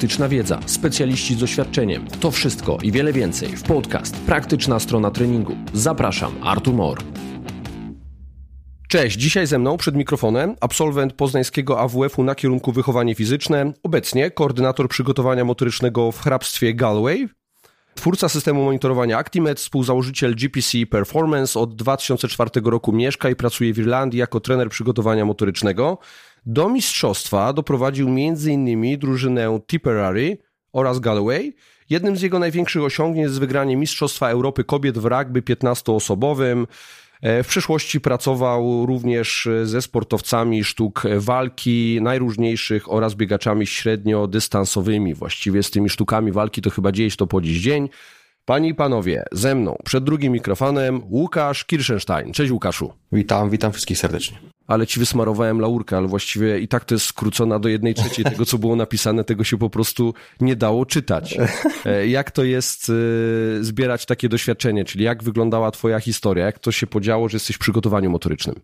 praktyczna wiedza, specjaliści z doświadczeniem. To wszystko i wiele więcej w podcast Praktyczna strona treningu. Zapraszam, Artur Mor. Cześć, dzisiaj ze mną przed mikrofonem absolwent poznańskiego AWF-u na kierunku wychowanie fizyczne, obecnie koordynator przygotowania motorycznego w hrabstwie Galway, twórca systemu monitorowania Actimed, współzałożyciel GPC Performance, od 2004 roku mieszka i pracuje w Irlandii jako trener przygotowania motorycznego. Do mistrzostwa doprowadził m.in. drużynę Tipperary oraz Galway. Jednym z jego największych osiągnięć jest wygranie Mistrzostwa Europy Kobiet w rugby 15-osobowym. E, w przeszłości pracował również ze sportowcami sztuk walki najróżniejszych oraz biegaczami średniodystansowymi. Właściwie z tymi sztukami walki to chyba dzieje się to po dziś dzień. Panie i panowie, ze mną przed drugim mikrofonem Łukasz Kirschenstein. Cześć Łukaszu. Witam, witam wszystkich serdecznie. Ale ci wysmarowałem laurkę, ale właściwie i tak to jest skrócona do jednej trzeciej tego, co było napisane, tego się po prostu nie dało czytać. E, jak to jest e, zbierać takie doświadczenie, czyli jak wyglądała twoja historia, jak to się podziało, że jesteś w przygotowaniu motorycznym?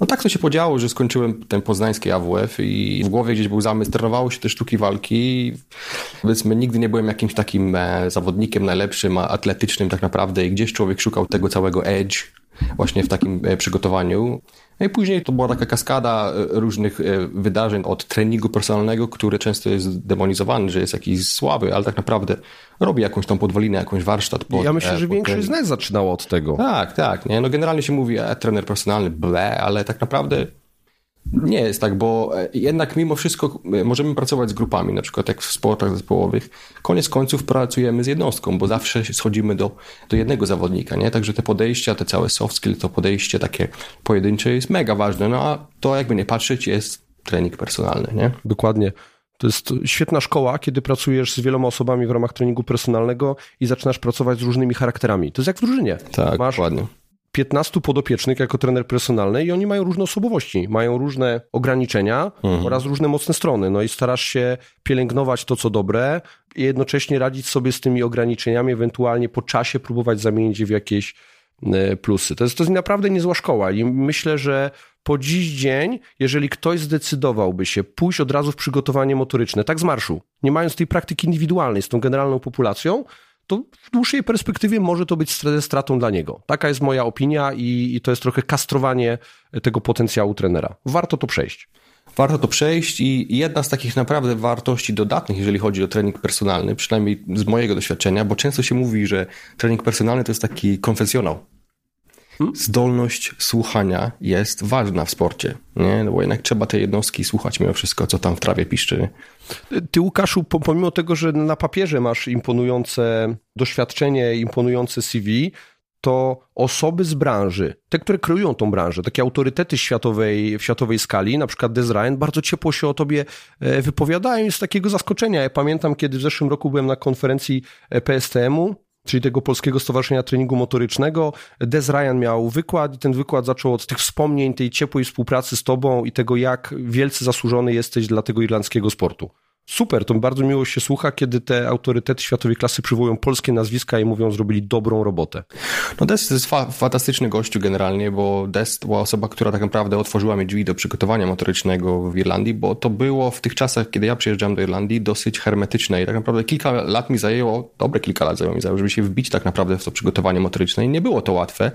No tak to się podziało, że skończyłem ten poznański AWF i w głowie gdzieś był zamysł, trenowało się te sztuki walki. Powiedzmy, nigdy nie byłem jakimś takim e, zawodnikiem najlepszym, atletycznym tak naprawdę i gdzieś człowiek szukał tego całego edge właśnie w takim przygotowaniu. No i później to była taka kaskada e, różnych wydarzeń od treningu personalnego, który często jest demonizowany, że jest jakiś słaby, ale tak naprawdę robi jakąś tą podwolinę, jakąś warsztat. Pod, ja myślę, że większość z nas zaczynało od tego. Tak, tak. Nie? No generalnie się mówi, e, trener personalny, ble, ale tak naprawdę nie jest tak, bo e, jednak mimo wszystko e, możemy pracować z grupami, na przykład jak w sportach zespołowych. Koniec końców pracujemy z jednostką, bo zawsze schodzimy do, do jednego zawodnika, nie? Także te podejścia, te całe soft skill, to podejście takie pojedyncze jest mega ważne, no a to jakby nie patrzeć jest trening personalny, nie? Dokładnie. To jest świetna szkoła, kiedy pracujesz z wieloma osobami w ramach treningu personalnego i zaczynasz pracować z różnymi charakterami. To jest jak w drużynie. Tak, Masz dokładnie. 15 podopiecznych jako trener personalny i oni mają różne osobowości, mają różne ograniczenia mhm. oraz różne mocne strony. No i starasz się pielęgnować to, co dobre i jednocześnie radzić sobie z tymi ograniczeniami, ewentualnie po czasie próbować zamienić je w jakieś e, plusy. To jest, to jest naprawdę niezła szkoła i myślę, że po dziś dzień, jeżeli ktoś zdecydowałby się pójść od razu w przygotowanie motoryczne, tak z marszu, nie mając tej praktyki indywidualnej z tą generalną populacją, to w dłuższej perspektywie może to być stratą dla niego. Taka jest moja opinia i, i to jest trochę kastrowanie tego potencjału trenera. Warto to przejść. Warto to przejść i jedna z takich naprawdę wartości dodatnych, jeżeli chodzi o trening personalny, przynajmniej z mojego doświadczenia, bo często się mówi, że trening personalny to jest taki konfesjonał. Hmm? Zdolność słuchania jest ważna w sporcie, nie? No bo jednak trzeba te jednostki słuchać mimo wszystko, co tam w trawie piszczy. Ty, Łukaszu, pomimo tego, że na papierze masz imponujące doświadczenie, imponujące CV, to osoby z branży, te, które kreują tą branżę, takie autorytety światowej, w światowej skali, na przykład Des Ryan, bardzo ciepło się o tobie e, wypowiadają z takiego zaskoczenia. Ja pamiętam, kiedy w zeszłym roku byłem na konferencji e, PSTM-u, czyli tego Polskiego Stowarzyszenia Treningu Motorycznego. Des Ryan miał wykład i ten wykład zaczął od tych wspomnień, tej ciepłej współpracy z tobą i tego, jak wielce zasłużony jesteś dla tego irlandzkiego sportu. Super, to bardzo miło się słucha, kiedy te autorytety światowej klasy przywołują polskie nazwiska i mówią, zrobili dobrą robotę. No Des jest fa fantastyczny gościu generalnie, bo Des była osoba, która tak naprawdę otworzyła mi drzwi do przygotowania motorycznego w Irlandii, bo to było w tych czasach, kiedy ja przyjeżdżałem do Irlandii, dosyć hermetyczne i tak naprawdę kilka lat mi zajęło, dobre kilka lat zajęło mi zajęło, żeby się wbić tak naprawdę w to przygotowanie motoryczne i nie było to łatwe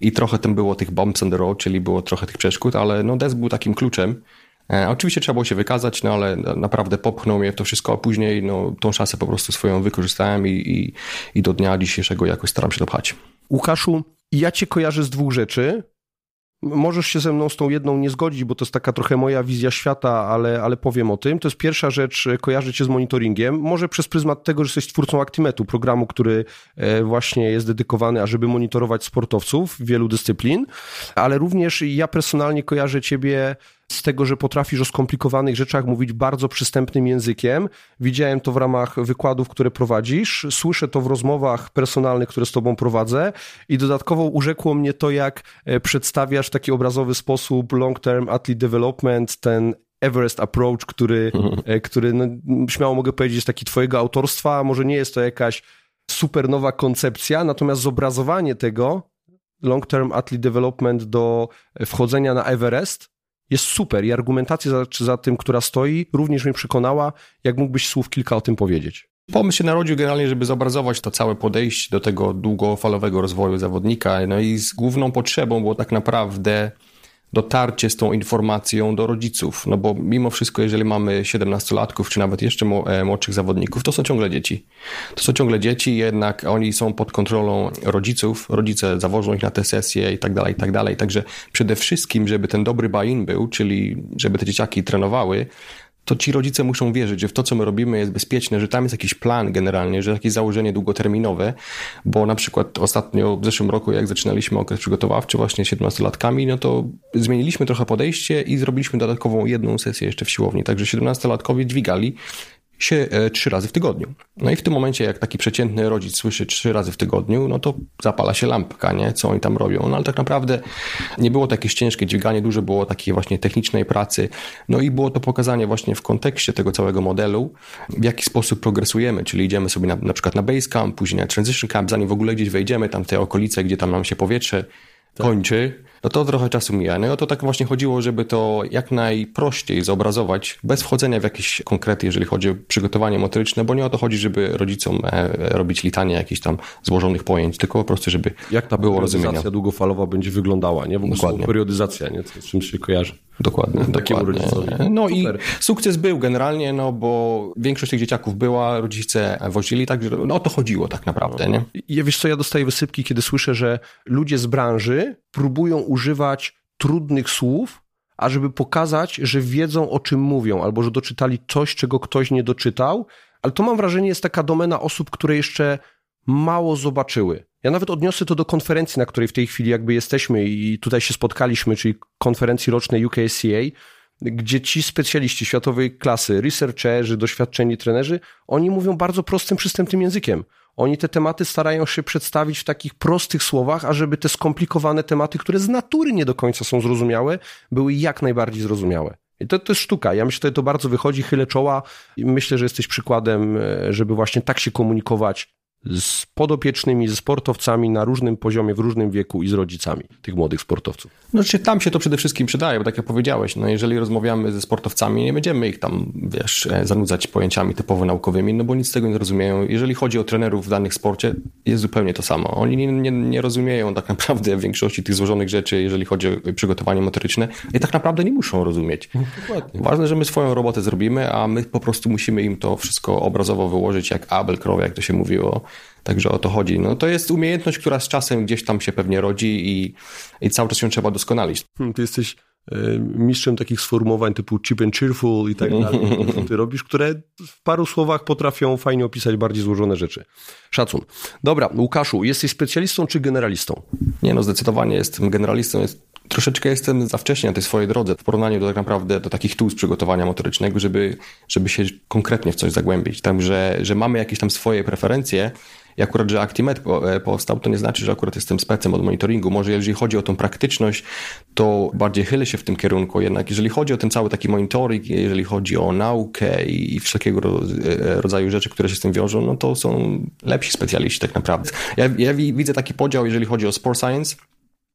i trochę tam było tych bumps on the road, czyli było trochę tych przeszkód, ale no Des był takim kluczem, oczywiście trzeba było się wykazać, no ale naprawdę popchnął mnie w to wszystko, a później no, tą szansę po prostu swoją wykorzystałem i, i, i do dnia dzisiejszego jakoś staram się dopchać. Łukaszu, ja cię kojarzę z dwóch rzeczy. Możesz się ze mną z tą jedną nie zgodzić, bo to jest taka trochę moja wizja świata, ale, ale powiem o tym. To jest pierwsza rzecz, kojarzy cię z monitoringiem. Może przez pryzmat tego, że jesteś twórcą Actimetu, programu, który e, właśnie jest dedykowany, ażeby monitorować sportowców wielu dyscyplin, ale również ja personalnie kojarzę ciebie z tego, że potrafisz o skomplikowanych rzeczach mówić bardzo przystępnym językiem. Widziałem to w ramach wykładów, które prowadzisz, słyszę to w rozmowach personalnych, które z tobą prowadzę i dodatkowo urzekło mnie to, jak e, przedstawiasz w taki obrazowy sposób long-term athlete development, ten Everest Approach, który, mhm. który no, śmiało mogę powiedzieć, jest taki twojego autorstwa, może nie jest to jakaś super nowa koncepcja, natomiast zobrazowanie tego long-term athlete development do wchodzenia na Everest jest super i argumentacja za, za tym, która stoi, również mnie przekonała. Jak mógłbyś słów kilka o tym powiedzieć? Pomysł się narodził generalnie, żeby zobrazować to całe podejście do tego długofalowego rozwoju zawodnika. No i z główną potrzebą było tak naprawdę dotarcie z tą informacją do rodziców. No bo mimo wszystko, jeżeli mamy 17-latków, czy nawet jeszcze e, młodszych zawodników, to są ciągle dzieci. To są ciągle dzieci, jednak oni są pod kontrolą rodziców, rodzice zawożą ich na te sesje i tak dalej, i tak dalej. Także przede wszystkim, żeby ten dobry buy-in był, czyli żeby te dzieciaki trenowały, to ci rodzice muszą wierzyć, że w to, co my robimy jest bezpieczne, że tam jest jakiś plan generalnie, że jakieś założenie długoterminowe, bo na przykład ostatnio w zeszłym roku, jak zaczynaliśmy okres przygotowawczy właśnie z 17-latkami, no to zmieniliśmy trochę podejście i zrobiliśmy dodatkową jedną sesję jeszcze w siłowni, także 17-latkowie dźwigali się e, trzy razy w tygodniu. No i w tym momencie, jak taki przeciętny rodzic słyszy trzy razy w tygodniu, no to zapala się lampka, nie? Co oni tam robią. No ale tak naprawdę nie było to jakieś ciężkie dźwiganie, dużo było takiej właśnie technicznej pracy. No i było to pokazanie właśnie w kontekście tego całego modelu, w jaki sposób progresujemy, czyli idziemy sobie na, na przykład na Basecamp, później na Transition Camp, zanim w ogóle gdzieś wejdziemy tam w te okolice, gdzie tam nam się powietrze tak. kończy, no to trochę czasu mija. No to tak właśnie chodziło, żeby to jak najprościej zobrazować, bez wchodzenia w jakieś konkrety, jeżeli chodzi o przygotowanie motoryczne, bo nie o to chodzi, żeby rodzicom e, robić litanie jakichś tam złożonych pojęć, tylko po prostu, żeby jak ta było rozumienia. długofalowa będzie wyglądała, nie? W Dokładnie. periodyzacja, nie? Z czym się kojarzy. Dokładnie. Takiemu rodzicowi. No Super. i sukces był generalnie, no bo większość tych dzieciaków była, rodzice wozili, także no, o to chodziło tak naprawdę, nie? Ja wiesz co, ja dostaję wysypki, kiedy słyszę, że ludzie z branży próbują używać trudnych słów, ażeby pokazać, że wiedzą o czym mówią, albo że doczytali coś, czego ktoś nie doczytał, ale to mam wrażenie jest taka domena osób, które jeszcze mało zobaczyły. Ja nawet odniosę to do konferencji, na której w tej chwili jakby jesteśmy i tutaj się spotkaliśmy, czyli konferencji rocznej UKSCA, gdzie ci specjaliści światowej klasy, researcherzy, doświadczeni trenerzy, oni mówią bardzo prostym, przystępnym językiem. Oni te tematy starają się przedstawić w takich prostych słowach, ażeby te skomplikowane tematy, które z natury nie do końca są zrozumiałe, były jak najbardziej zrozumiałe. I to, to jest sztuka. Ja myślę, że to bardzo wychodzi, chylę czoła i myślę, że jesteś przykładem, e, żeby właśnie tak się komunikować z podopiecznymi, ze sportowcami na różnym poziomie, w różnym wieku i z rodzicami tych młodych sportowców. No, czy tam się to przede wszystkim przydaje, bo tak jak powiedziałeś, no jeżeli rozmawiamy ze sportowcami, nie będziemy ich tam, wiesz, e, zanudzać pojęciami typowo naukowymi, no bo nic z tego nie rozumieją. Jeżeli chodzi o trenerów w danych sporcie, jest zupełnie to samo. Oni nie, nie, nie rozumieją tak naprawdę większości tych złożonych rzeczy, jeżeli chodzi o przygotowanie motoryczne i tak naprawdę nie muszą rozumieć. Dokładnie. Ważne, że my swoją robotę zrobimy, a my po prostu musimy im to wszystko obrazowo wyłożyć jak Abel krowa, jak to się mówiło Także o to chodzi. No, to jest umiejętność, która z czasem gdzieś tam się pewnie rodzi i, i cały czas ją trzeba doskonalić. Hmm, ty jesteś e, mistrzem takich sformułowań typu cheap and cheerful i tak dalej, co ty robisz, które w paru słowach potrafią fajnie opisać bardziej złożone rzeczy. Szacun. Dobra, Łukaszu, jesteś specjalistą czy generalistą? Nie no, zdecydowanie jestem generalistą. Jest, troszeczkę jestem za wcześnie na tej swojej drodze w porównaniu do tak naprawdę do takich tools przygotowania motorycznego, żeby, żeby się konkretnie w coś zagłębić. Także, że mamy jakieś tam swoje preferencje, i akurat, że Actimed e, powstał, to nie znaczy, że akurat jestem specem od monitoringu. Może jeżeli chodzi o tą praktyczność, to bardziej chylę się w tym kierunku. Jednak jeżeli chodzi o ten cały taki monitoring, jeżeli chodzi o naukę i wszelkiego e, rodzaju rzeczy, które się z tym wiążą, no to są lepsi specjaliści tak naprawdę. Ja, ja widzę taki podział, jeżeli chodzi o sport science,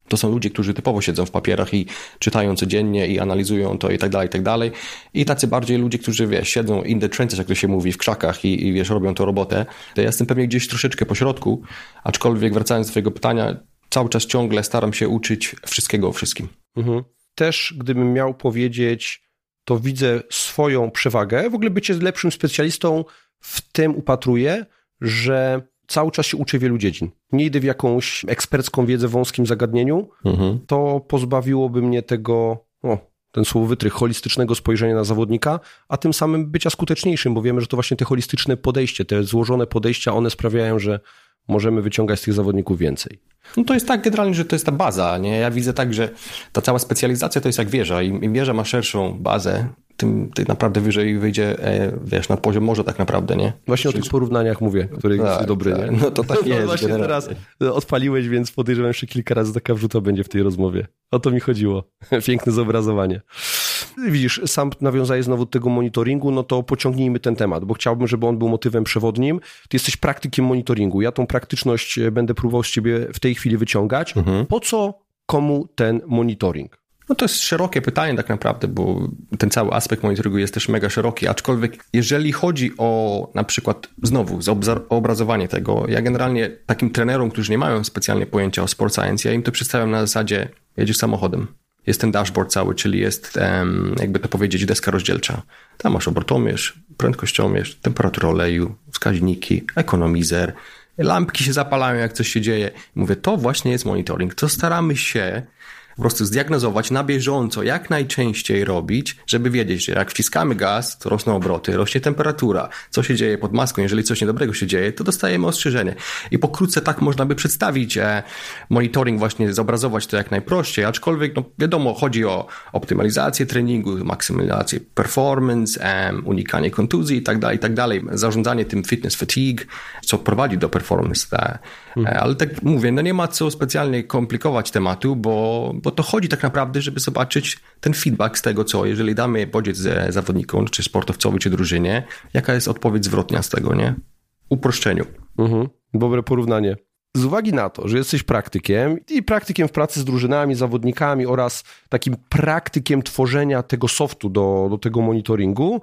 to są ludzie, którzy typowo siedzą w papierach i czytają codziennie i analizują to i tak dalej, i tak dalej. I tacy bardziej ludzie, którzy, wiesz, siedzą in the trenches, jak to się mówi, w krzakach i, i wiesz, robią to robotę. To ja jestem pewnie gdzieś troszeczkę po środku, aczkolwiek wracając do twojego pytania, cały czas ciągle staram się uczyć wszystkiego o wszystkim. Mhm. Też, gdybym miał powiedzieć, to widzę swoją przewagę. W ogóle bycie lepszym specjalistą w tym upatruję, że cały czas się uczę wielu dziedzin. Nie idę w jakąś ekspercką wiedzę w wąskim zagadnieniu, mhm. to pozbawiłoby mnie tego, o, ten słowowytrych, holistycznego spojrzenia na zawodnika, a tym samym bycia skuteczniejszym, bo wiemy, że to właśnie te holistyczne podejście, te złożone podejścia, one sprawiają, że możemy wyciągać z tych zawodników więcej. No to jest tak generalnie, że to jest ta baza, nie? Ja widzę tak, że ta cała specjalizacja to jest jak wieża. Im, im wieża ma szerszą bazę, tym ty naprawdę wyżej wyjdzie, e, wiesz, nad poziom morza tak naprawdę, nie? Właśnie Czyli... o tych porównaniach mówię, który tak, jest dobry, tak. nie? No to tak no, jest. Właśnie generalnie. teraz odpaliłeś, więc podejrzewam, że kilka razy taka wrzuta będzie w tej rozmowie. O to mi chodziło. Piękne zobrazowanie. Widzisz, sam nawiązałeś znowu do tego monitoringu, no to pociągnijmy ten temat, bo chciałbym, żeby on był motywem przewodnim. Ty jesteś praktykiem monitoringu. Ja tą praktyczność e, będę próbował z ciebie w tej chwili wyciągać. Mhm. Po co komu ten monitoring? No to jest szerokie pytanie tak naprawdę, bo ten cały aspekt monitoringu jest też mega szeroki, aczkolwiek jeżeli chodzi o na przykład znowu obrazowanie tego, ja generalnie takim trenerom, którzy nie mają specjalnie pojęcia o sport science, ja im to przedstawiam na zasadzie jedziesz samochodem, jest ten dashboard cały, czyli jest, jakby to powiedzieć, deska rozdzielcza. Tam masz obrotomierz, prędkościomierz, temperaturę oleju, wskaźniki, ekonomizer, lampki się zapalają, jak coś się dzieje. Mówię, to właśnie jest monitoring. To staramy się po prostu zdiagnozować na bieżąco, jak najczęściej robić, żeby wiedzieć, że jak wciskamy gaz, to rosną obroty, rośnie temperatura, co się dzieje pod maską, jeżeli coś niedobrego się dzieje, to dostajemy ostrzeżenie. I pokrótce tak można by przedstawić e, monitoring, właśnie zobrazować to jak najprościej, aczkolwiek no, wiadomo, chodzi o optymalizację treningu, maksymalizację performance, unikanie kontuzji i tak dalej, i tak zarządzanie tym fitness fatigue, co prowadzi do performance. E, mhm. Ale tak mówię, no nie ma co specjalnie komplikować tematu, bo bo to chodzi tak naprawdę, żeby zobaczyć ten feedback z tego, co, jeżeli damy bodziec zawodnikom, czy sportowcowi, czy drużynie, jaka jest odpowiedź zwrotnia z tego, nie? Uproszczeniu. Mhm. Dobre porównanie. Z uwagi na to, że jesteś praktykiem i praktykiem w pracy z drużynami, zawodnikami oraz takim praktykiem tworzenia tego softu do, do tego monitoringu,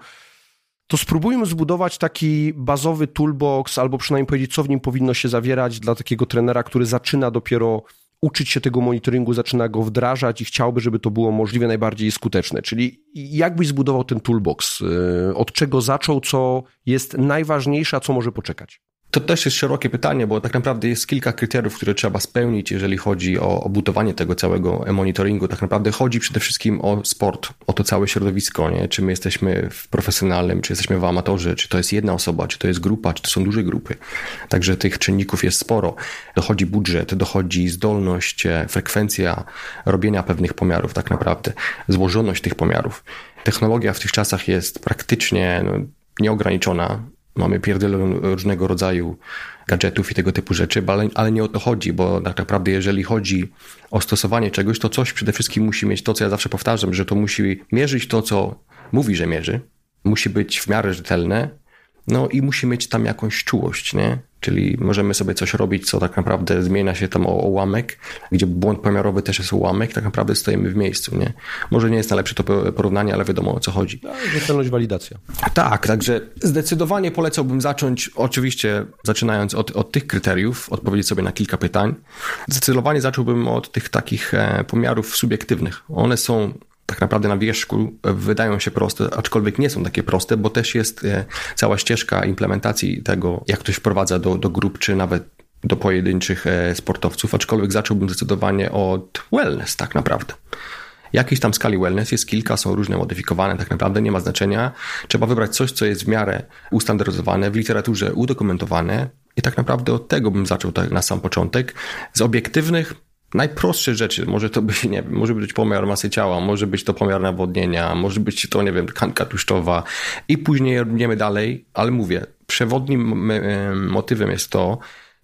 to spróbujmy zbudować taki bazowy toolbox, albo przynajmniej powiedzieć, co w nim powinno się zawierać dla takiego trenera, który zaczyna dopiero uczyć się tego monitoringu, zaczyna go wdrażać i chciałby, żeby to było możliwie najbardziej skuteczne. Czyli jak byś zbudował ten toolbox? Y, od czego zaczął, co jest najważniejsze, a co może poczekać? To też jest szerokie pytanie, bo tak naprawdę jest kilka kryteriów, które trzeba spełnić, jeżeli chodzi o, budowanie tego całego monitoringu. Tak naprawdę chodzi przede wszystkim o sport, o to całe środowisko, nie? czy my jesteśmy w profesjonalnym, czy jesteśmy w amatorze, czy to jest jedna osoba, czy to jest grupa, czy to są duże grupy. Także tych czynników jest sporo. Dochodzi budżet, dochodzi zdolność, e, frekwencja robienia pewnych pomiarów, tak naprawdę, złożoność tych pomiarów. Technologia w tych czasach jest praktycznie no, nieograniczona mamy pierdolę różnego rodzaju gadżetów i tego typu rzeczy, ale, ale nie o to chodzi, bo tak naprawdę jeżeli chodzi o stosowanie czegoś, to coś przede wszystkim musi mieć to, co ja zawsze powtarzam, że to musi mierzyć to, co mówi, że mierzy, musi być w miarę rzetelne, no i musi mieć tam jakąś czułość, nie? Czyli możemy sobie coś robić, co tak naprawdę zmienia się tam o ułamek, gdzie błąd pomiarowy też jest ułamek, tak naprawdę stoimy w miejscu, nie? Może nie jest najlepsze to porównanie, ale wiadomo o co chodzi. Tak, rzetelność, walidacja. Tak, także zdecydowanie polecałbym zacząć, oczywiście zaczynając od, od tych kryteriów, odpowiedzieć sobie na kilka pytań. Zdecydowanie zacząłbym od tych takich e, pomiarów subiektywnych. One są tak naprawdę na wierzchu wydają się proste, aczkolwiek nie są takie proste, bo też jest e, cała ścieżka implementacji tego, jak ktoś wprowadza do, do grup, czy nawet do pojedynczych e, sportowców, aczkolwiek zacząłbym zdecydowanie od wellness tak naprawdę. Jakiejś tam skali wellness jest kilka, są różne modyfikowane, tak naprawdę nie ma znaczenia. Trzeba wybrać coś, co jest w miarę ustandaryzowane, w literaturze udokumentowane i tak naprawdę od tego bym zaczął tak na sam początek. Z obiektywnych najprostsze rzeczy. Może to być, nie wiem, może być pomiar masy ciała, może być to pomiar nawodnienia, może być to, nie wiem, tkanka tłuszczowa i później robimy dalej, ale mówię, przewodnim motywem jest to,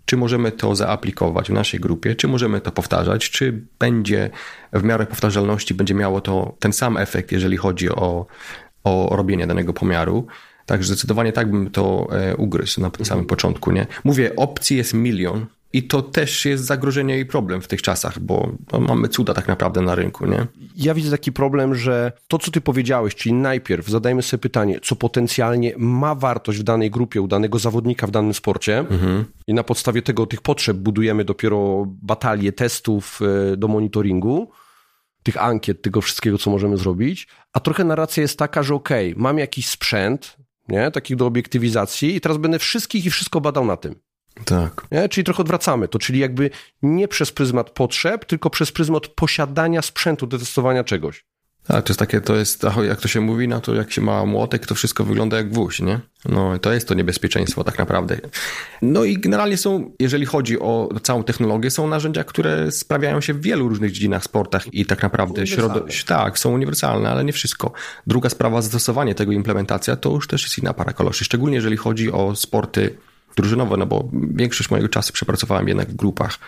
czy możemy to zaaplikować w naszej grupie, czy możemy to powtarzać, czy będzie w miarę powtarzalności będzie miało to ten sam efekt, jeżeli chodzi o, o robienie danego pomiaru. Także zdecydowanie tak bym to e, ugryzł na samym początku, nie? Mówię, opcji jest milion, i to też jest zagrożenie i problem w tych czasach, bo no, mamy cuda tak naprawdę na rynku, nie? Ja widzę taki problem, że to, co ty powiedziałeś, czyli najpierw zadajmy sobie pytanie, co potencjalnie ma wartość w danej grupie, u danego zawodnika w danym sporcie mhm. i na podstawie tego, tych potrzeb budujemy dopiero batalię testów e, do monitoringu, tych ankiet, tego wszystkiego, co możemy zrobić, a trochę narracja jest taka, że okej, okay, mam jakiś sprzęt, nie, takich do obiektywizacji i teraz będę wszystkich i wszystko badał na tym. Tak. Nie? Czyli trochę odwracamy to, czyli jakby nie przez pryzmat potrzeb, tylko przez pryzmat posiadania sprzętu do testowania czegoś. Tak, to jest takie, to jest, jak to się mówi, no to jak się ma młotek, to wszystko wygląda jak gwóźdź, nie? No to jest to niebezpieczeństwo tak naprawdę. No i generalnie są, jeżeli chodzi o całą technologię, są narzędzia, które sprawiają się w wielu różnych dziedzinach, sportach i tak naprawdę środowisk. Tak, są uniwersalne, ale nie wszystko. Druga sprawa, zastosowanie tego, implementacja, to już też jest inna para koloszy, szczególnie jeżeli chodzi o sporty drużynowe, no bo większość mojego czasu przepracowałem jednak w grupach.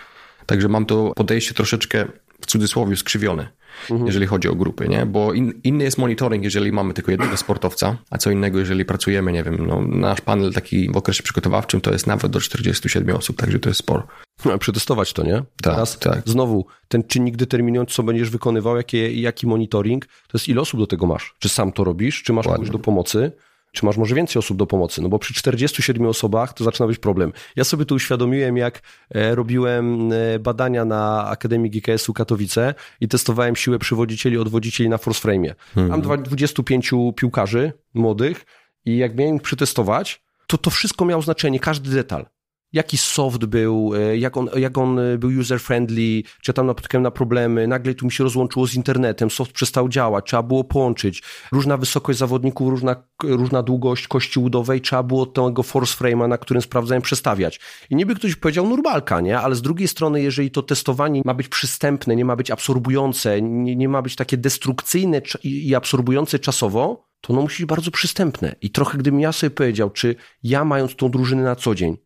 Także mam to podejście troszeczkę w cudzysłowie skrzywione. mhm. jeżeli chodzi o grupy, nie? Bo in, inny jest monitoring, jeżeli mamy tylko jednego sportowca, a co innego, jeżeli pracujemy, nie wiem, no, nasz panel taki w okresie przygotowawczym to jest nawet do 47 osób, także to jest sporo. No, przetestować to, nie? Tak, Teraz tak. znowu, ten czynnik determinujący, co będziesz wykonywał, jakie, jaki monitoring, to jest ile osób do tego masz? Czy sam to robisz, czy masz Ładnie. kogoś do pomocy? Czy masz może więcej osób do pomocy? No bo przy 47 osobach to zaczyna być problem. Ja sobie tu uświadomiłem, jak e, robiłem e, badania na Akademii GKS-u Katowice i testowałem siłę przywodzicieli, odwodzicieli na force frame. Mhm. Mam 25 piłkarzy młodych i jak miałem ich przetestować, to to wszystko miało znaczenie, każdy detal jaki soft był, e, jak on, jak on e, był user-friendly, czy ja tam napotkałem na problemy, nagle tu mi się rozłączyło z internetem, soft przestał działać, trzeba było połączyć, różna wysokość zawodników, różna, różna długość kości udowej, trzeba było tego force frame'a, na którym sprawdzałem, przestawiać. I niby ktoś powiedział normalka, nie? Ale z drugiej strony, jeżeli to testowanie ma być przystępne, nie ma być absorbujące, nie, nie ma być takie destrukcyjne i absorbujące czasowo, to ono musi być bardzo przystępne. I trochę gdybym ja sobie powiedział, czy ja mając tą drużynę na co dzień,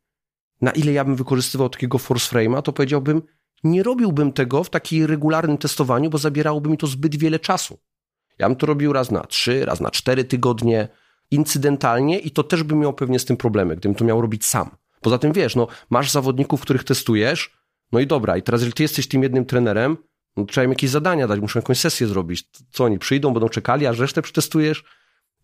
na ile ja bym wykorzystywał takiego force frame'a, to powiedziałbym, nie robiłbym tego w takim regularnym testowaniu, bo zabierałoby mi to zbyt wiele czasu. Ja bym to robił raz na trzy, raz na cztery tygodnie, incydentalnie i to też bym miał pewnie z tym problemy, gdybym to miał robić sam. Poza tym wiesz, no, masz zawodników, których testujesz, no i dobra, i teraz jeżeli ty jesteś tym jednym trenerem, no, trzeba im jakieś zadania dać, muszą jakąś sesję zrobić. Co oni przyjdą, będą czekali, a resztę przetestujesz?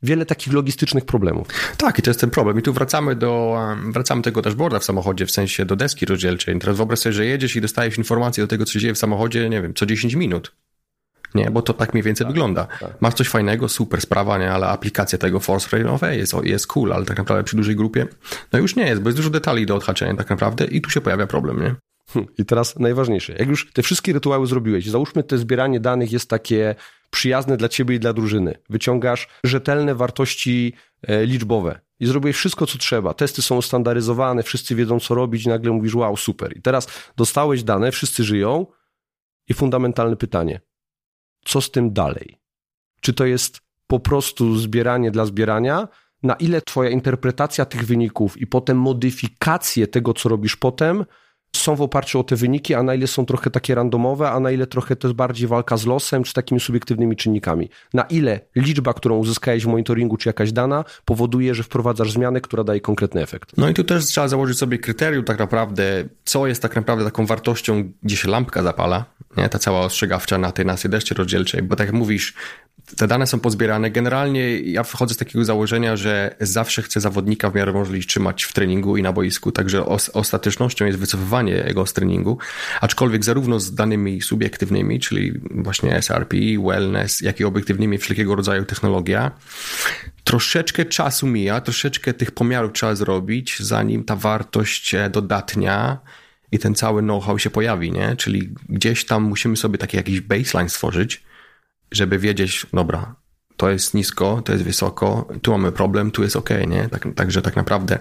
Wiele takich logistycznych problemów. Tak, i to jest ten problem. I tu wracamy do, wracamy do tego dashboarda w samochodzie, w sensie do deski rozdzielczej. Teraz wyobraź sobie, że jedziesz i dostajesz informacje do tego, co się dzieje w samochodzie, nie wiem, co 10 minut. Nie, bo to tak mniej więcej tak, wygląda. Tak. Masz coś fajnego, super sprawa, nie, ale aplikacja tego Force Railway jest, jest cool, ale tak naprawdę przy dużej grupie, no już nie jest, bo jest dużo detali do odhaczenia tak naprawdę i tu się pojawia problem, nie? Hm, I teraz najważniejsze. Jak już te wszystkie rytuały zrobiłeś, załóżmy, te zbieranie danych jest takie przyjazne dla ciebie i dla drużyny. Wyciągasz rzetelne wartości e, liczbowe i zrobiłeś wszystko, co trzeba. Testy są ustandaryzowane, wszyscy wiedzą, co robić, i nagle mówisz, wow, super. I teraz dostałeś dane, wszyscy żyją i fundamentalne pytanie. Co z tym dalej? Czy to jest po prostu zbieranie dla zbierania? Na ile twoja interpretacja tych wyników i potem modyfikacje tego, co robisz potem, są w oparciu o te wyniki, a na ile są trochę takie randomowe, a na ile trochę to jest bardziej walka z losem, czy takimi subiektywnymi czynnikami. Na ile liczba, którą uzyskałeś w monitoringu, czy jakaś dana, powoduje, że wprowadzasz zmianę, która daje konkretny efekt. No i tu też trzeba założyć sobie kryterium tak naprawdę, co jest tak naprawdę taką wartością, gdzie się lampka zapala, nie? ta cała ostrzegawcza na tej naszej deszcze rozdzielczej, bo tak jak mówisz, te dane są pozbierane. Generalnie ja wychodzę z takiego założenia, że zawsze chcę zawodnika w miarę możliwości trzymać w treningu i na boisku, także ostatecznością jest wycofywanie jego z treningu, aczkolwiek zarówno z danymi subiektywnymi, czyli właśnie SRP, wellness, jak i obiektywnymi wszelkiego rodzaju technologia, troszeczkę czasu mija, troszeczkę tych pomiarów trzeba zrobić, zanim ta wartość e, dodatnia i ten cały know-how się pojawi, nie? Czyli gdzieś tam musimy sobie taki jakiś baseline stworzyć, żeby wiedzieć, dobra, to jest nisko, to jest wysoko, tu mamy problem, tu jest ok, nie? Tak, także tak naprawdę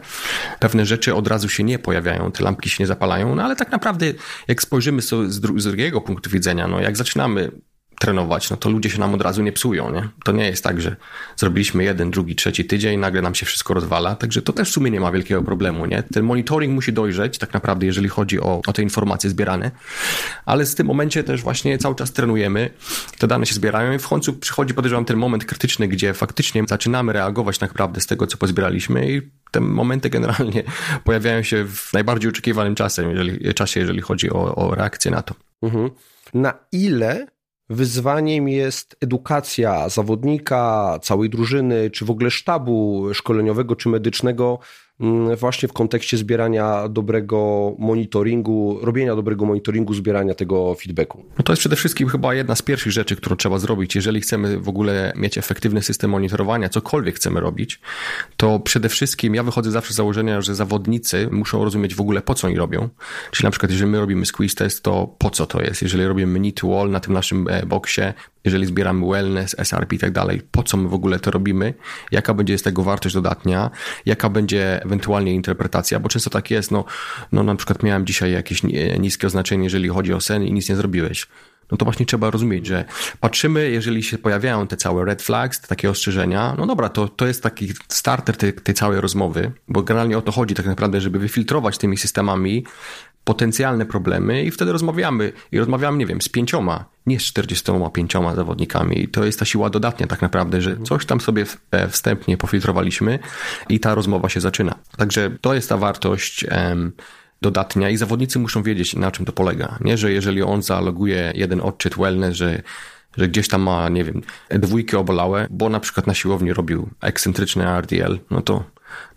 pewne rzeczy od razu się nie pojawiają, te lampki się nie zapalają, no ale tak naprawdę jak spojrzymy z, z drugiego punktu widzenia, no jak zaczynamy trenować, no to ludzie się nam od razu nie psują, nie? To nie jest tak, że zrobiliśmy jeden, drugi, trzeci tydzień, nagle nam się wszystko rozwala, także to też w sumie nie ma wielkiego problemu, nie? Ten monitoring musi dojrzeć tak naprawdę, jeżeli chodzi o, o te informacje zbierane, ale w tym momencie też właśnie cały czas trenujemy, te dane się zbierają i w końcu przychodzi, podejrzewam, ten moment krytyczny, gdzie faktycznie zaczynamy reagować tak naprawdę z tego, co pozbieraliśmy i te momenty generalnie pojawiają się w najbardziej oczekiwanym czasem, jeżeli, czasie, jeżeli chodzi o, o reakcję na to. Mhm. Na ile Wyzwaniem jest edukacja zawodnika, całej drużyny, czy w ogóle sztabu szkoleniowego czy medycznego właśnie w kontekście zbierania dobrego monitoringu, robienia dobrego monitoringu, zbierania tego feedbacku. No to jest przede wszystkim chyba jedna z pierwszych rzeczy, którą trzeba zrobić. Jeżeli chcemy w ogóle mieć efektywny system monitorowania, cokolwiek chcemy robić, to przede wszystkim ja wychodzę zawsze z założenia, że zawodnicy muszą rozumieć w ogóle po co oni robią. Czyli na przykład jeżeli my robimy squeeze test, to po co to jest? Jeżeli robimy to wall na tym naszym e, boksie, jeżeli zbieramy wellness, SRP i tak dalej, po co my w ogóle to robimy? Jaka będzie z tego wartość dodatnia? Jaka będzie ewentualnie interpretacja, bo często tak jest, no, no na przykład miałem dzisiaj jakieś niskie oznaczenie, jeżeli chodzi o sen i nic nie zrobiłeś. No to właśnie trzeba rozumieć, że patrzymy, jeżeli się pojawiają te całe red flags, te takie ostrzeżenia, no dobra, to, to jest taki starter tej, tej całej rozmowy, bo generalnie o to chodzi tak naprawdę, żeby wyfiltrować tymi systemami potencjalne problemy i wtedy rozmawiamy. I rozmawiamy, nie wiem, z pięcioma, nie z 45 zawodnikami. I to jest ta siła dodatnia tak naprawdę, że coś tam sobie e, wstępnie pofiltrowaliśmy i ta rozmowa się zaczyna. Także to jest ta wartość um, dodatnia i zawodnicy muszą wiedzieć, na czym to polega. Nie, że jeżeli on zaloguje jeden odczyt wellness, że że gdzieś tam ma, nie wiem, dwójki obolałe, bo na przykład na siłowni robił ekscentryczny RDL, no to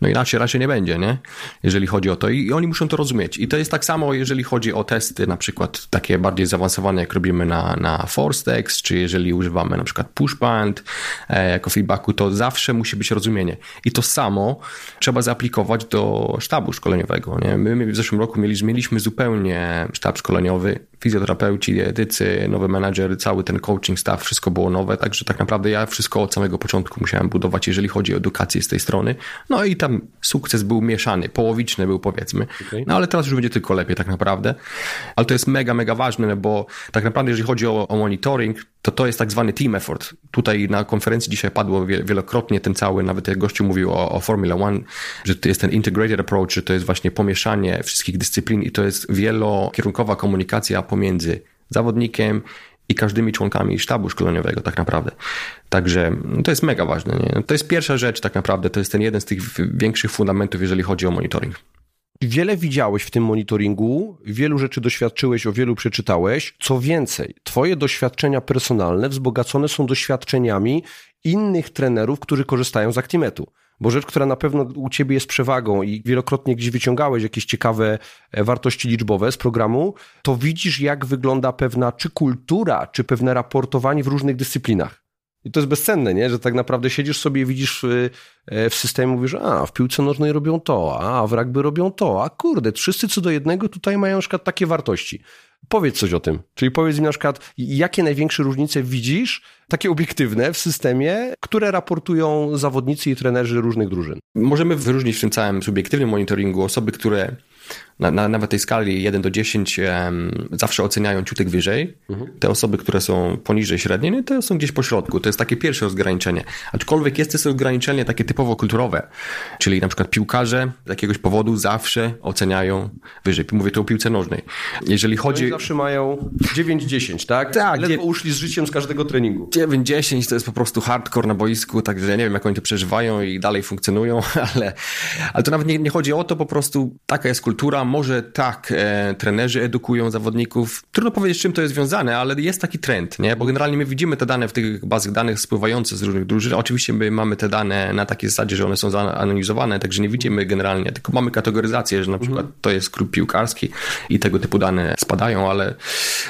no inaczej raczej nie będzie, nie? Jeżeli chodzi o to i oni muszą to rozumieć. I to jest tak samo, jeżeli chodzi o testy, na przykład takie bardziej zaawansowane, jak robimy na, na Forcex, czy jeżeli używamy na przykład pushband e, jako feedbacku, to zawsze musi być rozumienie. I to samo trzeba zaaplikować do sztabu szkoleniowego, nie? My, w zeszłym roku mieliśmy, mieliśmy zupełnie sztab szkoleniowy, fizjoterapeuci, dietycy, nowy menadżer, cały ten coaching staff, wszystko było nowe, także tak naprawdę ja wszystko od samego początku musiałem budować, jeżeli chodzi o edukację z tej strony. No i tam sukces był mieszany, połowiczny był powiedzmy. Okay. No ale teraz już będzie tylko lepiej tak naprawdę. Ale to jest mega, mega ważne, bo tak naprawdę jeżeli chodzi o, o monitoring, to to jest tak zwany team effort. Tutaj na konferencji dzisiaj padło wielokrotnie ten cały, nawet jak gościu mówił o, o Formula One, że to jest ten integrated approach, że to jest właśnie pomieszanie wszystkich dyscyplin i to jest wielokierunkowa komunikacja pomiędzy zawodnikiem i każdymi członkami sztabu szkoleniowego tak naprawdę. Także to jest mega ważne. Nie? To jest pierwsza rzecz tak naprawdę, to jest ten jeden z tych większych fundamentów, jeżeli chodzi o monitoring. Wiele widziałeś w tym monitoringu, wielu rzeczy doświadczyłeś, o wielu przeczytałeś. Co więcej, twoje doświadczenia personalne wzbogacone są doświadczeniami innych trenerów, którzy korzystają z Actimetu. Bo rzecz, która na pewno u ciebie jest przewagą i wielokrotnie gdzieś wyciągałeś jakieś ciekawe e, wartości liczbowe z programu, to widzisz, jak wygląda pewna czy kultura, czy pewne raportowanie w różnych dyscyplinach. I to jest bezcenne, nie? że tak naprawdę siedzisz sobie i widzisz w, e, w systemie, mówisz, a w piłce nożnej robią to, a w rugby robią to, a kurde, wszyscy co do jednego tutaj mają na przykład takie wartości. Powiedz coś o tym. Czyli powiedz mi na przykład, jakie największe różnice widzisz, takie obiektywne w systemie, które raportują zawodnicy i trenerzy różnych drużyn? Możemy wyróżnić w tym całym subiektywnym monitoringu osoby, które na, na, nawet tej skali 1 do 10 um, zawsze oceniają ciutek wyżej. Mhm. Te osoby, które są poniżej średniej, no to są gdzieś po środku. To jest takie pierwsze rozgraniczenie. Aczkolwiek jest też rozgraniczenie takie typowo kulturowe, czyli na przykład piłkarze z jakiegoś powodu zawsze oceniają wyżej. Mówię tu o piłce nożnej. Jeżeli chodzi... Oni zawsze mają 9-10, tak? Tak. Ledwo uszli z życiem z każdego treningu. 9-10 to jest po prostu hardcore na boisku, także ja nie wiem, jak oni to przeżywają i dalej funkcjonują, ale, ale to nawet nie, nie chodzi o to, po prostu taka jest kultura, może tak e, trenerzy edukują zawodników. Trudno powiedzieć, z czym to jest związane, ale jest taki trend, nie? Bo generalnie my widzimy te dane w tych bazach danych spływające z różnych drużyn. Oczywiście my mamy te dane na takiej zasadzie, że one są zanalizowane, także nie widzimy generalnie, tylko mamy kategoryzację, że na przykład mhm. to jest klub piłkarski i tego typu dane spadają, ale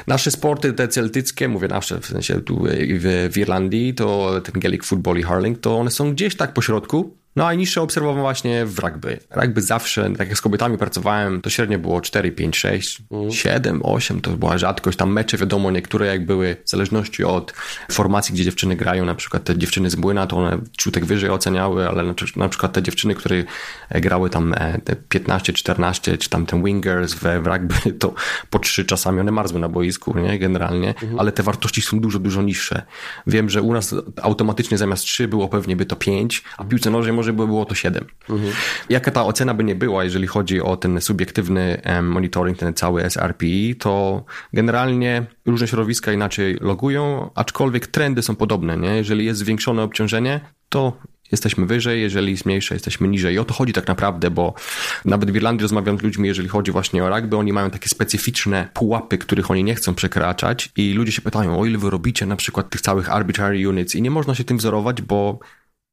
nasze sporty te celtyckie, mówię nasze, w sensie tu w, w Irlandii, to ten Gaelic Football i Hurling, to one są gdzieś tak po środku, no a niższe obserwowałem właśnie w rugby. Rugby zawsze, tak jak z kobietami pracowałem, to średnio było 4, 5, 6, mm. 7, 8, to była rzadkość. Tam mecze, wiadomo, niektóre jak były, w zależności od formacji, gdzie dziewczyny grają, na przykład te dziewczyny z Błyna, to one ciutek wyżej oceniały, ale na, na przykład te dziewczyny, które grały tam e, te 15, 14, czy tam ten wingers w, w rugby, to po trzy czasami one marzły na boisku, nie, generalnie, mm. ale te wartości są dużo, dużo niższe. Wiem, że u nas automatycznie zamiast 3 było pewnie by to 5, a piłce nożnej może by było to 7. Mhm. Jaka ta ocena by nie była, jeżeli chodzi o ten subiektywny monitoring, ten cały SRPI, to generalnie różne środowiska inaczej logują, aczkolwiek trendy są podobne. Nie? Jeżeli jest zwiększone obciążenie, to jesteśmy wyżej, jeżeli jest mniejsze, jesteśmy niżej. I o to chodzi tak naprawdę, bo nawet w Irlandii rozmawiam z ludźmi, jeżeli chodzi właśnie o rugby, oni mają takie specyficzne pułapy, których oni nie chcą przekraczać i ludzie się pytają, o ile wy robicie na przykład tych całych arbitrary units i nie można się tym wzorować, bo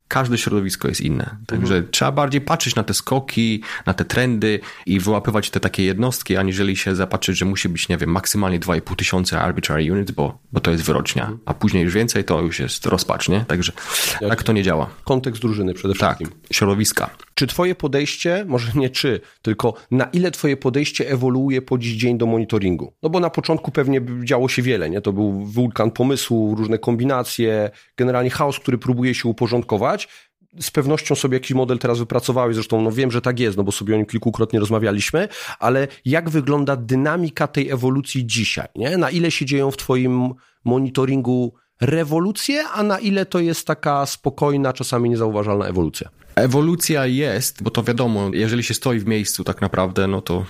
każde środowisko jest inne. Także mhm. trzeba bardziej patrzeć na te skoki, na te trendy i wyłapywać te takie jednostki, aniżeli się zapatrzyć, że musi być, nie wiem, maksymalnie 2,5 tysiąca arbitrary units, bo, bo to jest wyrocznia, mhm. a później już więcej to już jest rozpacz, nie? Także Jak tak to nie działa. Kontekst drużyny przede tak, wszystkim. Tak, środowiska. Czy twoje podejście, może nie czy, tylko na ile twoje podejście ewoluuje po dziś dzień do monitoringu? No bo na początku pewnie działo się wiele, nie? To był wulkan pomysłu, różne kombinacje, generalnie chaos, który próbuje się uporządkować. Z pewnością sobie jakiś model teraz wypracowałeś, zresztą no wiem, że tak jest, no bo sobie o nim kilkukrotnie rozmawialiśmy, ale jak wygląda dynamika tej ewolucji dzisiaj, nie? Na ile się dzieją w twoim monitoringu rewolucje, a na ile to jest taka spokojna, czasami niezauważalna ewolucja? Ewolucja jest, bo to wiadomo, jeżeli się stoi w miejscu tak naprawdę, no to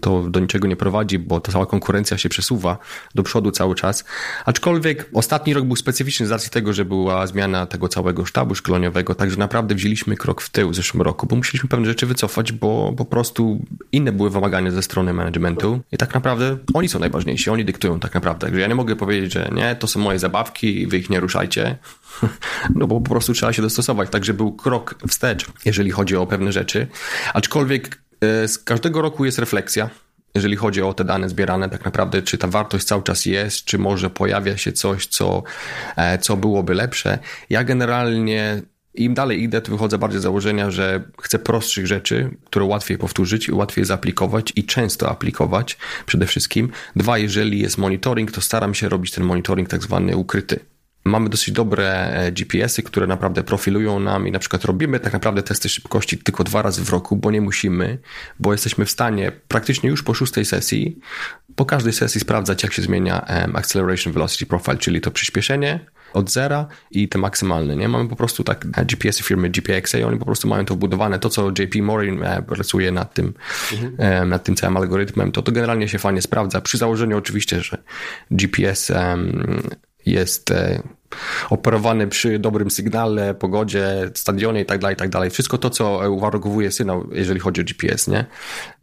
to do niczego nie prowadzi, bo ta cała konkurencja się przesuwa do przodu cały czas. Aczkolwiek ostatni rok był specyficzny z racji tego, że była zmiana tego całego sztabu szkoleniowego, także naprawdę wzięliśmy krok w tył w zeszłym roku, bo musieliśmy pewne rzeczy wycofać, bo po prostu inne były wymagania ze strony managementu i tak naprawdę oni są najważniejsi, oni dyktują tak naprawdę. Także ja nie mogę powiedzieć, że nie, to są moje zabawki, wy ich nie ruszajcie, no bo po prostu trzeba się dostosować. Także był krok wstecz, jeżeli chodzi o pewne rzeczy. Aczkolwiek z każdego roku jest refleksja, jeżeli chodzi o te dane zbierane, tak naprawdę, czy ta wartość cały czas jest, czy może pojawia się coś, co, e, co byłoby lepsze. Ja generalnie im dalej idę, to wychodzę bardziej z założenia, że chcę prostszych rzeczy, które łatwiej powtórzyć i łatwiej zaaplikować i często aplikować przede wszystkim. Dwa, jeżeli jest monitoring, to staram się robić ten monitoring tak zwany ukryty. Mamy dosyć dobre e, GPS-y, które naprawdę profilują nam i na przykład robimy tak naprawdę testy szybkości tylko dwa razy w roku, bo nie musimy, bo jesteśmy w stanie praktycznie już po szóstej sesji, po każdej sesji sprawdzać, jak się zmienia Acceleration Velocity Profile, czyli to przyspieszenie od zera i te maksymalne, nie? Mamy po prostu tak e, GPS-y firmy GPXA, oni po prostu mają to wbudowane. To, co JP Morin e, pracuje nad tym, mhm. nad tym całym algorytmem, to to generalnie się fajnie sprawdza. Przy założeniu oczywiście, że GPS um, jest e, operowany przy dobrym sygnale, pogodzie, stadionie i tak dalej, i tak dalej. Wszystko to, co uwarunkowuje sygnał, jeżeli chodzi o GPS, nie?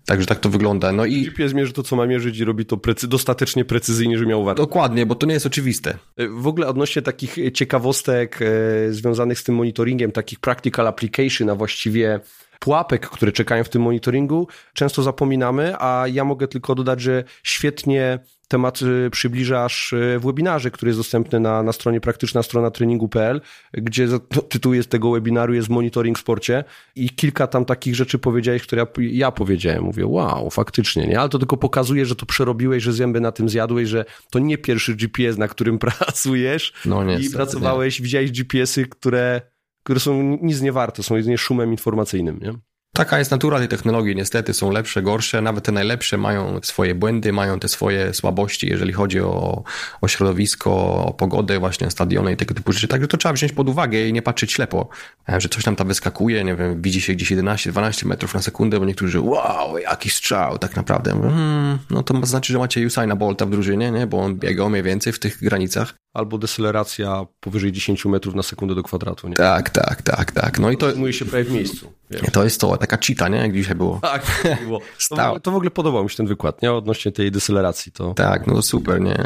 Także tak to wygląda. No i... GPS mierzy to, co ma mierzyć i robi to precy dostatecznie precyzyjnie, że miał wartość. Dokładnie, bo to nie jest oczywiste. E, w ogóle odnośnie takich ciekawostek e, związanych z tym monitoringiem, takich practical application, a właściwie pułapek, które czekają w tym monitoringu, często zapominamy, a ja mogę tylko dodać, że świetnie temat y, przybliżasz y, w webinarze, który jest dostępny na, na stronie praktyczna strona treningu.pl, gdzie tytuł jest tego webinaru jest monitoring w sporcie i kilka tam takich rzeczy powiedziałeś, które ja, ja powiedziałem. Mówię, wow, faktycznie, nie? Ale to tylko pokazuje, że to przerobiłeś, że zęby na tym zjadłeś, że to nie pierwszy GPS, na którym pracujesz no, nie, i pracowałeś, nie. widziałeś GPS-y, które które są nic nie warte, są jedynie szumem informacyjnym. Nie? Taka jest natura tej technologii, niestety są lepsze, gorsze, nawet te najlepsze mają swoje błędy, mają te swoje słabości, jeżeli chodzi o, o środowisko, o pogodę, właśnie stadiony i tego typu rzeczy. Także to trzeba wziąć pod uwagę i nie patrzeć ślepo, e, że coś tam tam wyskakuje, nie wiem, widzi się gdzieś 11-12 metrów na sekundę, bo niektórzy, wow, jaki strzał, tak naprawdę. Hmm, no to znaczy, że macie Usaina Bolta w drużynie, nie? bo on biega mniej więcej w tych granicach albo deceleracja powyżej 10 metrów na sekundę do kwadratu. Nie? Tak, tak, tak, tak. No i to... Mówi się prawie w miejscu. Wiesz. To jest to, taka cheata, nie? Jak dzisiaj było. Tak, było. To, to w ogóle podobał mi się ten wykład, nie? Odnośnie tej deceleracji. To... Tak, no to super, nie?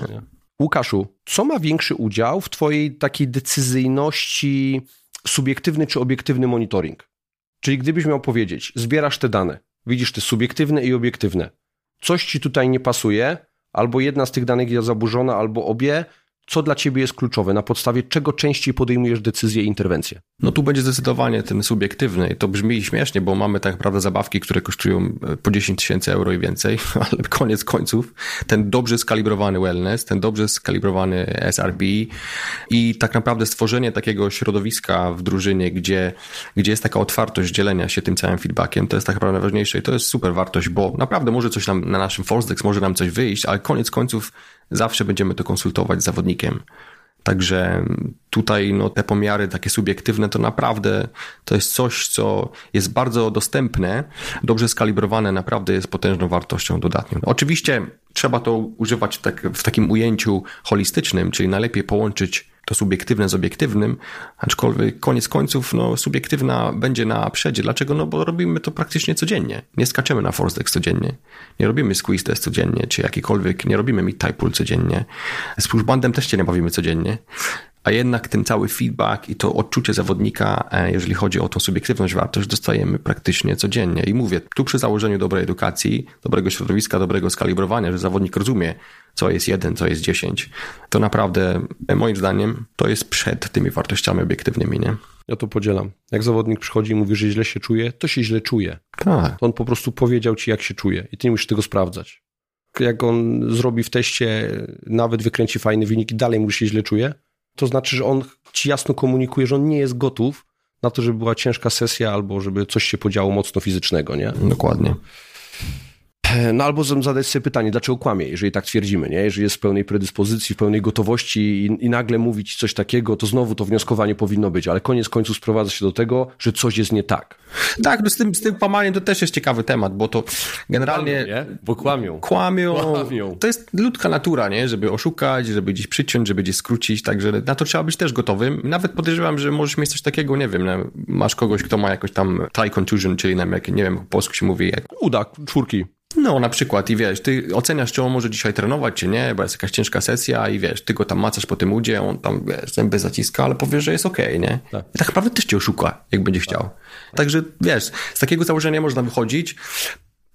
Łukaszu, co ma większy udział w twojej takiej decyzyjności subiektywny czy obiektywny monitoring? Czyli gdybyś miał powiedzieć, zbierasz te dane, widzisz te subiektywne i obiektywne. Coś ci tutaj nie pasuje, albo jedna z tych danych jest zaburzona, albo obie, co dla ciebie jest kluczowe, na podstawie czego częściej podejmujesz decyzje i interwencje? No tu będzie zdecydowanie ten subiektywny i to brzmi śmiesznie, bo mamy tak naprawdę zabawki, które kosztują e, po 10 tysięcy euro i więcej, ale koniec końców ten dobrze skalibrowany wellness, ten dobrze skalibrowany SRB i tak naprawdę stworzenie takiego środowiska w drużynie, gdzie, gdzie jest taka otwartość dzielenia się tym całym feedbackiem, to jest tak naprawdę najważniejsze i to jest super wartość, bo naprawdę może coś nam na naszym Forcedex, może nam coś wyjść, ale koniec końców zawsze będziemy to konsultować z zawodnikiem. Także tutaj no, te pomiary takie subiektywne to naprawdę to jest coś, co jest bardzo dostępne, dobrze skalibrowane, naprawdę jest potężną wartością dodatnią. Oczywiście trzeba to używać tak, w takim ujęciu holistycznym, czyli najlepiej połączyć to subiektywne z obiektywnym, aczkolwiek koniec końców no, subiektywna będzie na przedzie. Dlaczego? No bo robimy to praktycznie codziennie. Nie skaczemy na force deck codziennie. Nie robimy squeeze test codziennie, czy jakikolwiek, nie robimy mid type codziennie. Z pushbandem też się nie bawimy codziennie a jednak ten cały feedback i to odczucie zawodnika, e, jeżeli chodzi o tą subiektywność wartość, dostajemy praktycznie codziennie. I mówię, tu przy założeniu dobrej edukacji, dobrego środowiska, dobrego skalibrowania, że zawodnik rozumie, co jest jeden, co jest dziesięć, to naprawdę, e, moim zdaniem, to jest przed tymi wartościami obiektywnymi, nie? Ja to podzielam. Jak zawodnik przychodzi i mówi, że źle się czuje, to się źle czuje. Tak. To on po prostu powiedział ci, jak się czuje i ty nie musisz tego sprawdzać. Jak on zrobi w teście, nawet wykręci fajny wynik i dalej mu się źle czuje, to znaczy, że on ci jasno komunikuje, że on nie jest gotów na to, żeby była ciężka sesja albo żeby coś się podziało mocno fizycznego, nie? Dokładnie. No albo zadać sobie pytanie, dlaczego kłamie, jeżeli tak twierdzimy, nie? Jeżeli jest w pełnej predyspozycji, w pełnej gotowości i, i, nagle mówić coś takiego, to znowu to wnioskowanie powinno być, ale koniec końców sprowadza się do tego, że coś jest nie tak. Tak, no z tym, z tym kłamaniem to też jest ciekawy temat, bo to generalnie... Kłamią? Bo kłamią. Kłamią. kłamią. To jest ludzka natura, nie? Żeby oszukać, żeby gdzieś przyciąć, żeby gdzieś skrócić, także na to trzeba być też gotowym. Nawet podejrzewam, że możesz mieć coś takiego, nie wiem, masz kogoś, kto ma jakoś tam tie contusion, czyli jak, nie wiem, po polsku się mówi... Jak... Uda, czwórki. No, na przykład i wiesz, ty oceniasz, czy on może dzisiaj trenować, czy nie, bo jest jakaś ciężka sesja i wiesz, ty go tam macasz po tym udzie, on tam, wiesz, zęby zaciska, ale powiesz, że jest okej, okay, nie? Tak. I tak naprawdę też cię oszuka, jak będzie chciał. Także, wiesz, z takiego założenia można wychodzić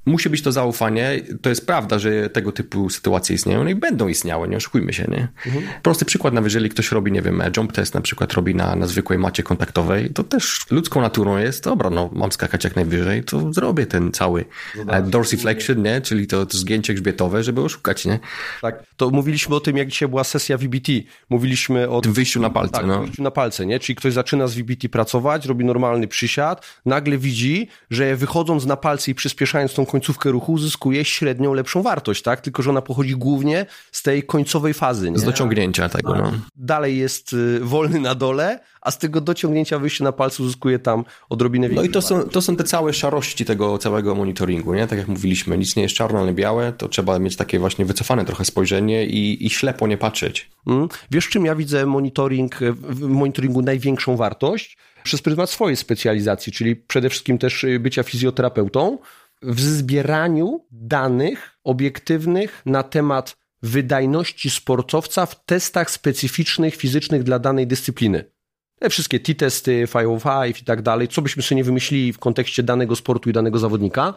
musi być to zaufanie. To jest prawda, że tego typu sytuacje istnieją no i będą istniały, nie oszukujmy się, nie? Mhm. Prosty przykład, nawet jeżeli ktoś robi, nie wiem, jump test na przykład robi na, na zwykłej macie kontaktowej, to też ludzką naturą jest, dobra, no mam skakać jak najwyżej, to zrobię ten cały Zobacz, dorsiflexion, nie? Czyli to, to zgięcie grzbietowe, żeby oszukać, nie? Tak, to mówiliśmy o tym, jak dzisiaj była sesja VBT. Mówiliśmy o tym wyjściu na palce, tak, no. wyjściu na palce, nie? Czyli ktoś zaczyna z VBT pracować, robi normalny przysiad, nagle widzi, że wychodząc na palce i przyspieszając tą końcówkę ruchu, uzyskuje średnią lepszą wartość, tak? Tylko, że ona pochodzi głównie z tej końcowej fazy. Nie? Z dociągnięcia tego, no. Dalej jest y, wolny na dole, a z tego dociągnięcia wyjście na palcu uzyskuje tam odrobinę więcej. No i to są, to są te całe szarości tego całego monitoringu, nie? Tak jak mówiliśmy, nic nie jest czarno, ale białe, to trzeba mieć takie właśnie wycofane trochę spojrzenie i, i ślepo nie patrzeć. Mm. Wiesz, czym ja widzę monitoring, w monitoringu największą wartość? Przez pryzmat swojej specjalizacji, czyli przede wszystkim też y, bycia fizjoterapeutą, w zbieraniu danych obiektywnych na temat wydajności sportowca w testach specyficznych, fizycznych dla danej dyscypliny. Te wszystkie T-testy, 505 i tak dalej, co byśmy sobie nie wymyślili w kontekście danego sportu i danego zawodnika,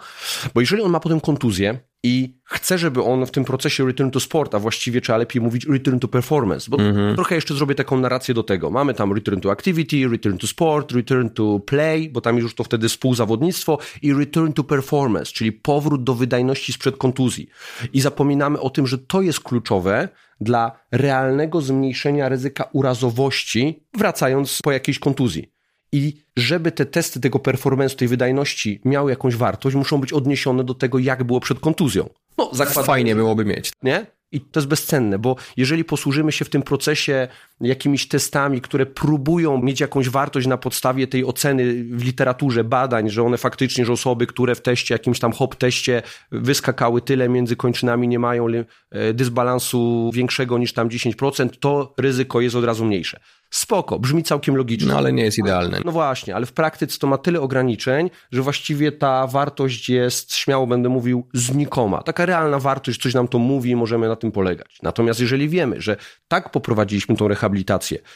bo jeżeli on ma potem kontuzję i chce, żeby on w tym procesie return to sport, a właściwie trzeba lepiej mówić return to performance, bo mm-hmm. trochę jeszcze zrobię taką narrację do tego. Mamy tam return to activity, return to sport, return to play, bo tam już to wtedy współzawodnictwo i return to performance, czyli powrót do wydajności sprzed kontuzji. I zapominamy o tym, że to jest kluczowe dla realnego zmniejszenia ryzyka urazowości, wracając po jakiejś kontuzji. I żeby te testy tego performance, tej wydajności miały jakąś wartość, muszą być odniesione do tego, jak było przed kontuzją. No, zakładam, Fajnie byłoby mieć. Nie? I to jest bezcenne, bo jeżeli posłużymy się w tym procesie jakimiś testami, które próbują mieć jakąś wartość na podstawie tej oceny w literaturze badań, że one faktycznie, że osoby, które w teście, jakimś tam hop teście wyskakały tyle między kończynami, nie mają e, dysbalansu większego niż tam 10%, to ryzyko jest od razu mniejsze. Spoko, brzmi całkiem logicznie. No ale nie jest idealne. No właśnie, ale w praktyce to ma tyle ograniczeń, że właściwie ta wartość jest, śmiało będę mówił, znikoma. Taka realna wartość, coś nam to mówi i możemy na tym polegać. Natomiast jeżeli wiemy, że tak poprowadziliśmy tą rehabilitację,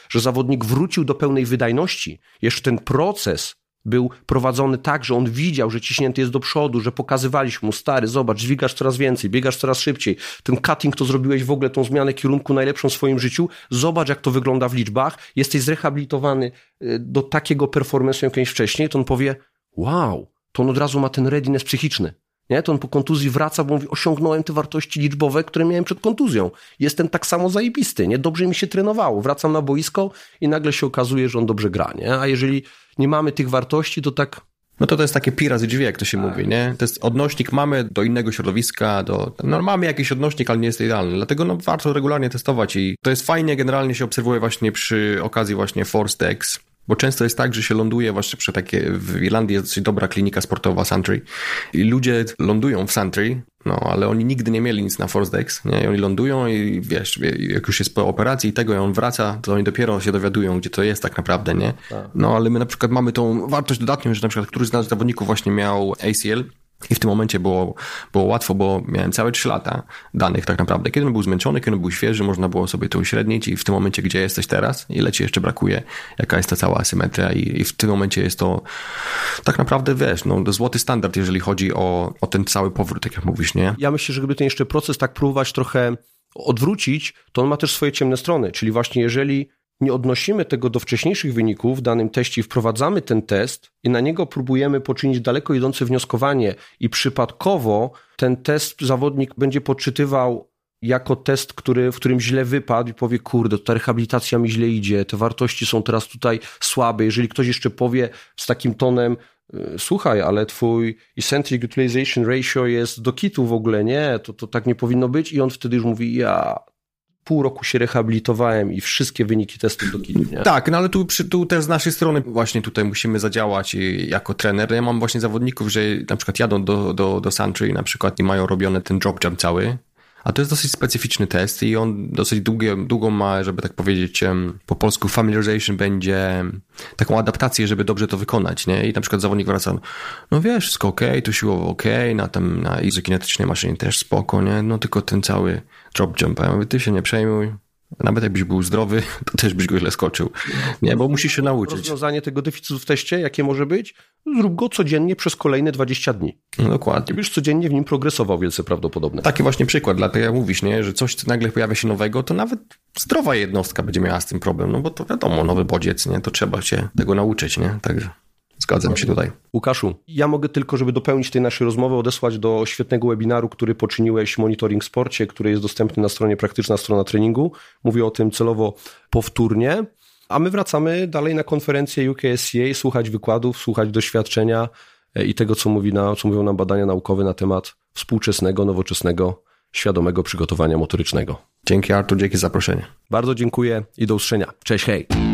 że zawodnik wrócił do pełnej wydajności, jeszcze ten proces był prowadzony tak, że on widział, że ciśnięty jest do przodu, że pokazywaliśmy mu, stary, zobacz, dźwigasz coraz więcej, biegasz coraz szybciej, ten cutting to zrobiłeś w ogóle, tą zmianę kierunku najlepszą w swoim życiu, zobacz jak to wygląda w liczbach, jesteś zrehabilitowany y, do takiego performance'u jak wcześniej, to on powie, wow, to on od razu ma ten readiness psychiczny. Nie? To on po kontuzji wraca, bo mówi, osiągnąłem te wartości liczbowe, które miałem przed kontuzją. Jestem tak samo zajebisty, nie? Dobrze mi się trenowało. Wracam na boisko i nagle się okazuje, że on dobrze gra, nie? A jeżeli nie mamy tych wartości, to tak no to to jest takie pi razy drzwi, jak to się tak. mówi, nie? To jest odnośnik mamy do innego środowiska, do, no mamy jakiś odnośnik, ale nie jest idealny, dlatego no warto regularnie testować i to jest fajnie, generalnie się obserwuje właśnie przy okazji właśnie Force X, bo często jest tak, że się ląduje właśnie przy takie, w Irlandii jest dosyć dobra klinika sportowa Santry i ludzie lądują w Santry, no ale oni nigdy nie mieli nic na Force Decks, nie? I oni lądują i wiesz, jak już jest po operacji i tego i on wraca, to oni dopiero się dowiadują, gdzie to jest tak naprawdę, nie? Tak. No ale my na przykład mamy tą wartość dodatnią, że na przykład któryś z naszych zawodników właśnie miał ACL, i w tym momencie było, było łatwo, bo miałem całe 3 lata danych tak naprawdę. Kiedy on był zmęczony, kiedy on był świeży, można było sobie to uśrednić i w tym momencie, gdzie jesteś teraz, ile ci jeszcze brakuje, jaka jest ta cała asymetria i, i w tym momencie jest to tak naprawdę, wiesz, no, złoty standard, jeżeli chodzi o, o ten cały powrót, tak jak mówisz, nie? Ja myślę, że gdyby ten jeszcze proces tak próbować trochę odwrócić, to on ma też swoje ciemne strony, czyli właśnie jeżeli nie odnosimy tego do wcześniejszych wyników w danym teście, wprowadzamy ten test i na niego próbujemy poczynić daleko idące wnioskowanie i przypadkowo ten test zawodnik będzie podczytywał jako test, który, w którym źle wypadł i powie, kurde, ta rehabilitacja mi źle idzie, te wartości są teraz tutaj słabe. Jeżeli ktoś jeszcze powie z takim tonem, y, słuchaj, ale twój eccentric utilization ratio jest do kitu w ogóle, nie, to, to tak nie powinno być i on wtedy już mówi, ja pół roku się rehabilitowałem i wszystkie wyniki testów do kitu, nie? Tak, no ale tu, tu też z naszej strony właśnie tutaj musimy zadziałać jako trener. Ja mam właśnie zawodników, że na przykład jadą do, do, do Santry na przykład i mają robiony ten drop jump cały, a to jest dosyć specyficzny test i on dosyć długie, długą ma, żeby tak powiedzieć, po polsku familiarization będzie taką adaptację, żeby dobrze to wykonać, nie? I na przykład zawodnik wraca, no wiesz, wszystko ok, to siłowo ok, na tym, na izokinetycznej maszynie też spoko, nie? No tylko ten cały drop jump, ja mówię, ty się nie przejmuj, nawet jakbyś był zdrowy, to też byś go źle skoczył. Nie, bo musisz się nauczyć. Rozwiązanie tego deficytu w teście, jakie może być? Zrób go codziennie przez kolejne 20 dni. No, dokładnie. Byś codziennie w nim progresował, wielce prawdopodobne. Taki właśnie przykład, dlatego jak mówisz, nie, że coś co nagle pojawia się nowego, to nawet zdrowa jednostka będzie miała z tym problem, no bo to wiadomo, nowy bodziec, nie, to trzeba się tego nauczyć, nie, także... Zgadzam się tutaj. Łukaszu, ja mogę tylko, żeby dopełnić tej naszej rozmowy, odesłać do świetnego webinaru, który poczyniłeś Monitoring Sporcie, który jest dostępny na stronie Praktyczna Strona Treningu. Mówię o tym celowo powtórnie. A my wracamy dalej na konferencję UKSCA, słuchać wykładów, słuchać doświadczenia e, i tego, co, mówi na, co mówią nam badania naukowe na temat współczesnego, nowoczesnego, świadomego przygotowania motorycznego. Dzięki Artur, dzięki za zaproszenie. Bardzo dziękuję i do usłyszenia. Cześć, hej!